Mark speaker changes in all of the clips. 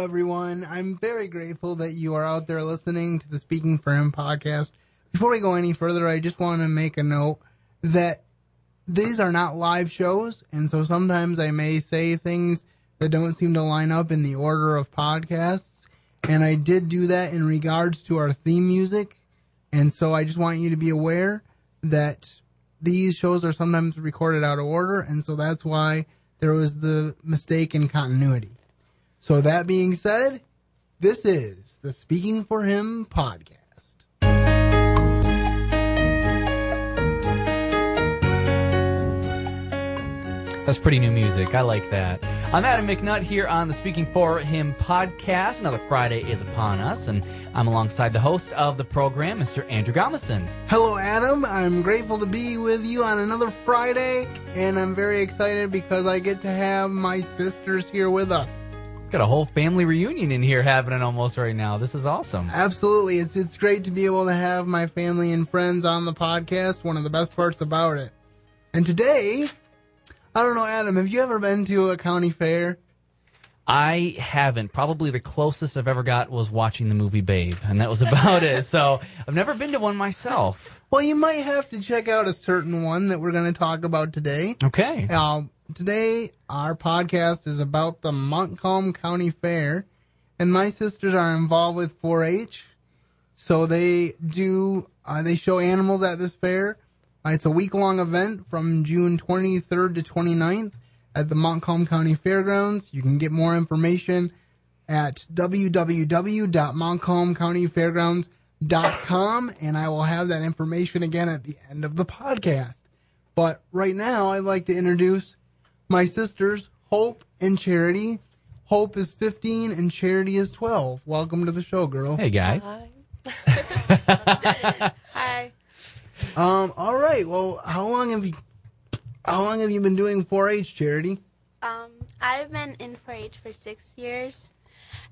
Speaker 1: everyone. I'm very grateful that you are out there listening to the Speaking for Him podcast. Before we go any further, I just want to make a note that these are not live shows, and so sometimes I may say things that don't seem to line up in the order of podcasts. And I did do that in regards to our theme music. And so I just want you to be aware that these shows are sometimes recorded out of order, and so that's why there was the mistake in continuity. So that being said, this is the Speaking for Him podcast.
Speaker 2: That's pretty new music. I like that. I'm Adam McNutt here on the Speaking for Him podcast. Another Friday is upon us, and I'm alongside the host of the program, Mr. Andrew Gommesen.
Speaker 1: Hello, Adam. I'm grateful to be with you on another Friday, and I'm very excited because I get to have my sisters here with us.
Speaker 2: Got a whole family reunion in here happening almost right now. This is awesome.
Speaker 1: Absolutely. It's it's great to be able to have my family and friends on the podcast. One of the best parts about it. And today, I don't know, Adam, have you ever been to a county fair?
Speaker 2: I haven't. Probably the closest I've ever got was watching the movie Babe, and that was about it. So I've never been to one myself.
Speaker 1: Well, you might have to check out a certain one that we're going to talk about today.
Speaker 2: Okay.
Speaker 1: Uh, today, our podcast is about the Montcalm County Fair, and my sisters are involved with 4-H. So they do, uh, they show animals at this fair. Uh, it's a week long event from June 23rd to 29th at the Montcalm County Fairgrounds. You can get more information at www.montcalmcountyfairgrounds.com, and I will have that information again at the end of the podcast. But right now, I'd like to introduce my sisters, Hope and Charity. Hope is 15 and Charity is 12. Welcome to the show, girl.
Speaker 2: Hey guys.
Speaker 3: Hi. Hi.
Speaker 1: Um, all right. Well, how long have you how long have you been doing 4-H charity?
Speaker 3: Um, I've been in 4-H for six years,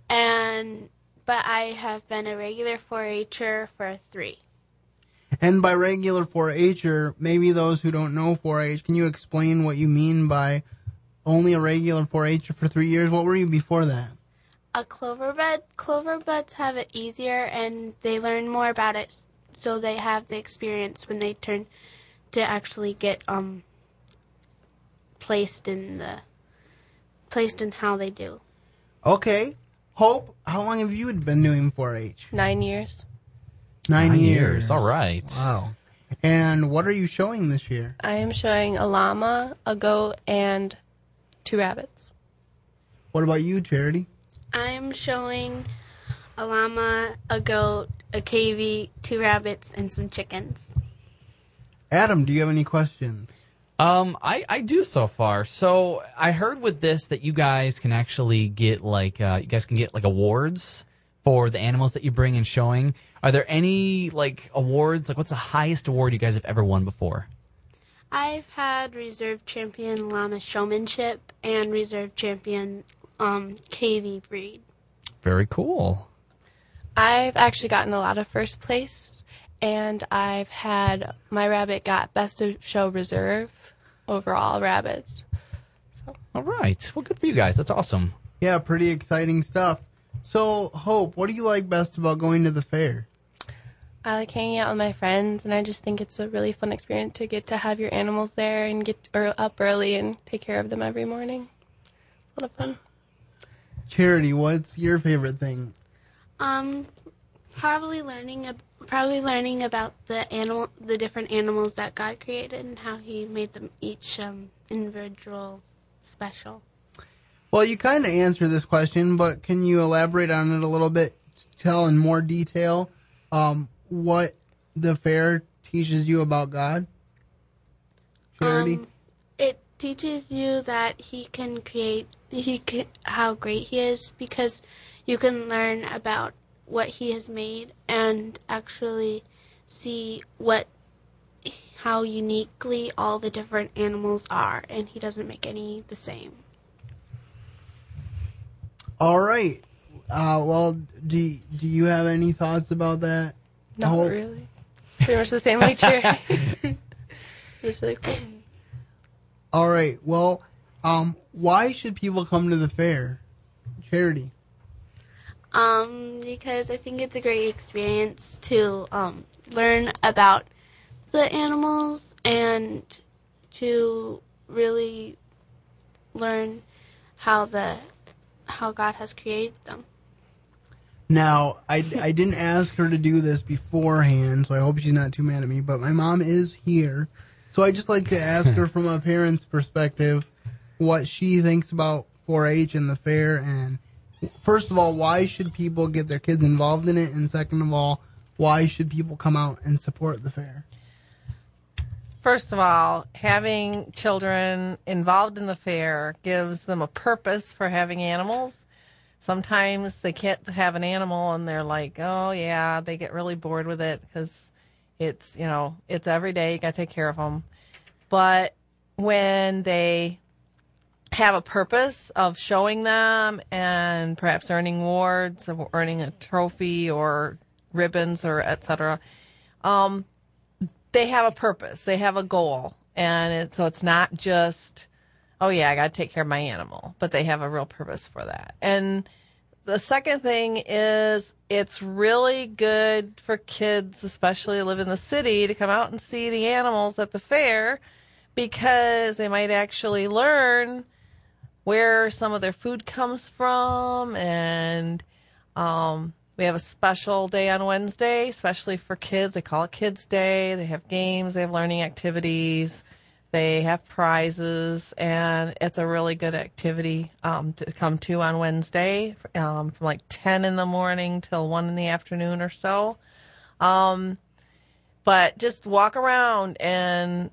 Speaker 3: and but I have been a regular 4-H'er for three.
Speaker 1: And by regular 4-H'er, maybe those who don't know 4-H, can you explain what you mean by only a regular 4-H'er for three years? What were you before that?
Speaker 3: A clover bud. cloverbud. Cloverbuds have it easier, and they learn more about it, so they have the experience when they turn to actually get um placed in the placed in how they do.
Speaker 1: Okay. Hope, how long have you been doing 4-H?
Speaker 4: Nine years.
Speaker 1: Nine,
Speaker 2: Nine
Speaker 1: years.
Speaker 2: All right.
Speaker 1: Wow. And what are you showing this year?
Speaker 4: I am showing a llama, a goat, and two rabbits.
Speaker 1: What about you, Charity?
Speaker 3: I'm showing a llama, a goat, a cavy, two rabbits, and some chickens.
Speaker 1: Adam, do you have any questions?
Speaker 2: Um, I, I do so far. So I heard with this that you guys can actually get like uh, you guys can get like awards for the animals that you bring in showing. Are there any like awards? Like, what's the highest award you guys have ever won before?
Speaker 3: I've had reserve champion llama showmanship and reserve champion um, cavy breed.
Speaker 2: Very cool.
Speaker 4: I've actually gotten a lot of first place, and I've had my rabbit got best of show reserve overall rabbits.
Speaker 2: All right. Well, good for you guys. That's awesome.
Speaker 1: Yeah, pretty exciting stuff. So, Hope, what do you like best about going to the fair?
Speaker 4: I like hanging out with my friends, and I just think it's a really fun experience to get to have your animals there and get er, up early and take care of them every morning. It's a lot of fun.
Speaker 1: Charity, what's your favorite thing?
Speaker 3: Um, probably learning ab- probably learning about the animal the different animals that God created and how He made them each um, individual special.
Speaker 1: Well, you kind of answered this question, but can you elaborate on it a little bit? Tell in more detail um, what the fair teaches you about God? Charity?
Speaker 3: Um, it teaches you that He can create He can, how great He is because you can learn about what He has made and actually see what how uniquely all the different animals are, and He doesn't make any the same.
Speaker 1: All right. Uh, well, do do you have any thoughts about that?
Speaker 4: Not
Speaker 1: Hope?
Speaker 4: really. Pretty much the same like Cherry. it's really cool.
Speaker 1: All right. Well, um, why should people come to the fair? Charity.
Speaker 3: Um, because I think it's a great experience to um, learn about the animals and to really learn how the how God has created them.
Speaker 1: Now, I, I didn't ask her to do this beforehand, so I hope she's not too mad at me, but my mom is here. So I just like to ask her from a parent's perspective what she thinks about 4-H and the fair and first of all, why should people get their kids involved in it and second of all, why should people come out and support the fair?
Speaker 5: First of all, having children involved in the fair gives them a purpose for having animals. Sometimes they can't have an animal and they're like, oh, yeah, they get really bored with it because it's, you know, it's every day, you got to take care of them. But when they have a purpose of showing them and perhaps earning awards or earning a trophy or ribbons or etc. Um, they have a purpose. They have a goal, and it, so it's not just, oh yeah, I got to take care of my animal, but they have a real purpose for that. And the second thing is it's really good for kids, especially live in the city, to come out and see the animals at the fair because they might actually learn where some of their food comes from and um, we have a special day on Wednesday, especially for kids. They call it Kids Day. They have games, they have learning activities, they have prizes, and it's a really good activity um, to come to on Wednesday um, from like 10 in the morning till 1 in the afternoon or so. Um, but just walk around and,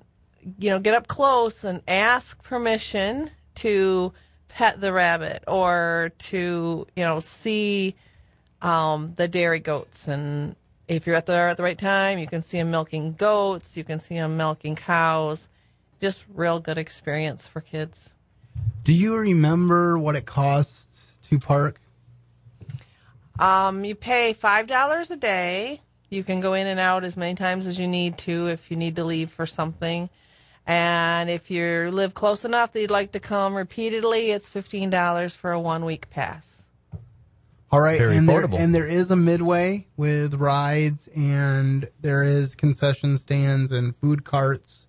Speaker 5: you know, get up close and ask permission to pet the rabbit or to, you know, see um, the dairy goats. And if you're at there at the right time, you can see them milking goats, you can see them milking cows. Just real good experience for kids.
Speaker 1: Do you remember what it costs to park?
Speaker 5: Um, you pay five dollars a day. You can go in and out as many times as you need to if you need to leave for something. And if you live close enough that you'd like to come repeatedly, it's fifteen dollars for a one week pass.
Speaker 1: All right,
Speaker 2: Very
Speaker 1: and
Speaker 2: affordable.
Speaker 1: there and there is a midway with rides, and there is concession stands and food carts.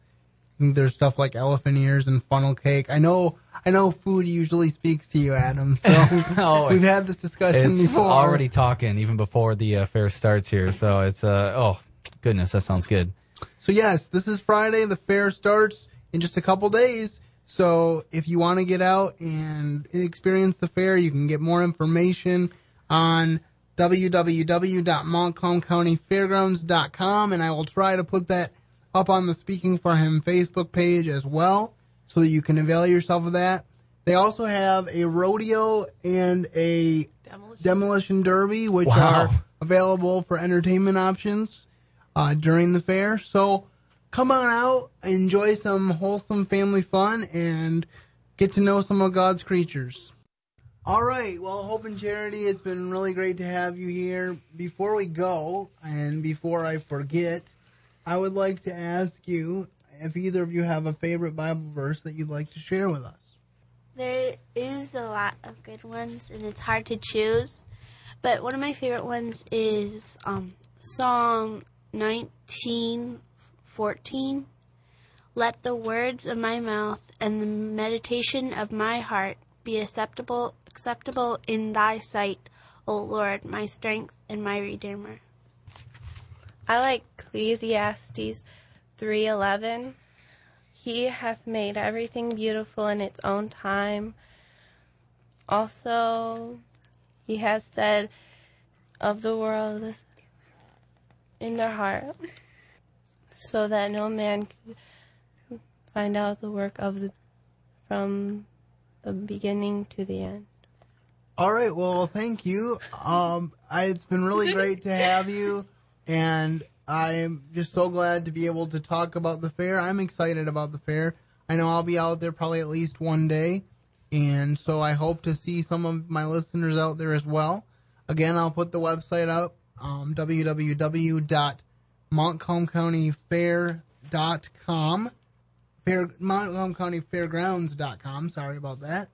Speaker 1: And There's stuff like elephant ears and funnel cake. I know, I know, food usually speaks to you, Adam. So
Speaker 2: Oh,
Speaker 1: we've had this discussion
Speaker 2: It's
Speaker 1: before.
Speaker 2: already talking even before the uh, fair starts here. So it's uh oh goodness, that sounds good.
Speaker 1: So yes, this is Friday. The fair starts in just a couple days. So if you want to get out and experience the fair, you can get more information on www.montcalm-county-fairgrounds.com, and I will try to put that up on the Speaking for Him Facebook page as well, so that you can avail yourself of that. They also have a rodeo and a
Speaker 5: Demolition.
Speaker 1: demolition derby, which
Speaker 2: Wow.
Speaker 1: are available for entertainment options uh, during the fair. So come on out, enjoy some wholesome family fun, and get to know some of God's creatures. All right. Well, Hope and Charity, it's been really great to have you here. Before we go, and before I forget, I would like to ask you if either of you have a favorite Bible verse that you'd like to share with us.
Speaker 3: There is a lot of good ones, and it's hard to choose. But one of my favorite ones is um, Psalm 19:14. Let the words of my mouth and the meditation of my heart be acceptable acceptable in thy sight, O Lord, my strength and my redeemer.
Speaker 4: I like Ecclesiastes 3:11. He hath made everything beautiful in its own time. Also, he has said of the world in their heart, so that no man can find out the work of the from the beginning to the end.
Speaker 1: All right. Well, thank you. Um, I, it's been really great to have you, and I'm just so glad to be able to talk about the fair. I'm excited about the fair. I know I'll be out there probably at least one day, and so I hope to see some of my listeners out there as well. Again, I'll put the website up, um, www.montcalmcountyfair.com, fair, montcalmcountyfairgrounds.com. Sorry about that.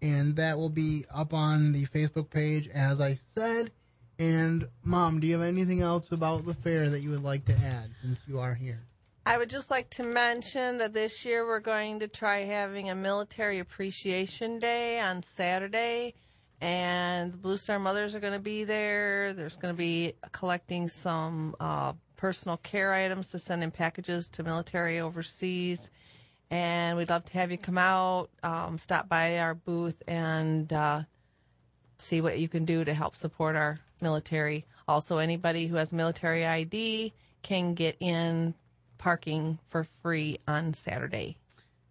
Speaker 1: and that will be up on the Facebook page, as I said. And, Mom, do you have anything else about the fair that you would like to add since you are here?
Speaker 5: I would just like to mention that this year we're going to try having a military appreciation day on Saturday, and the Blue Star Mothers are going to be there. There's going to be collecting some uh, personal care items to send in packages to military overseas, and we'd love to have you come out, um, stop by our booth, and uh, see what you can do to help support our military. Also, anybody who has military ID can get in parking for free on Saturday.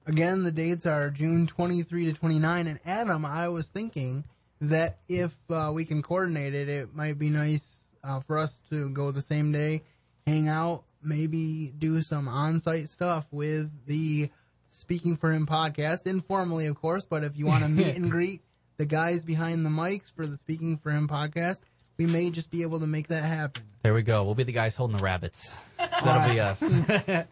Speaker 1: Again, the dates are June 23 to 29. And Adam, I was thinking that if uh, we can coordinate it, it might be nice uh, for us to go the same day, hang out, maybe do some on site stuff with the Speaking for Him podcast, informally, of course. But if you want to meet and greet the guys behind the mics for the Speaking for Him podcast, we may just be able to make that happen.
Speaker 2: There we go. We'll be the guys holding the rabbits. That'll be us.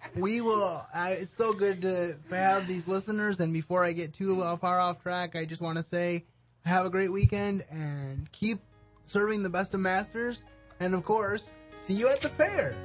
Speaker 1: we will. I, it's so good to have these listeners. And before I get too uh, far off track, I just want to say have a great weekend and keep serving the best of masters. And of course, see you at the fair.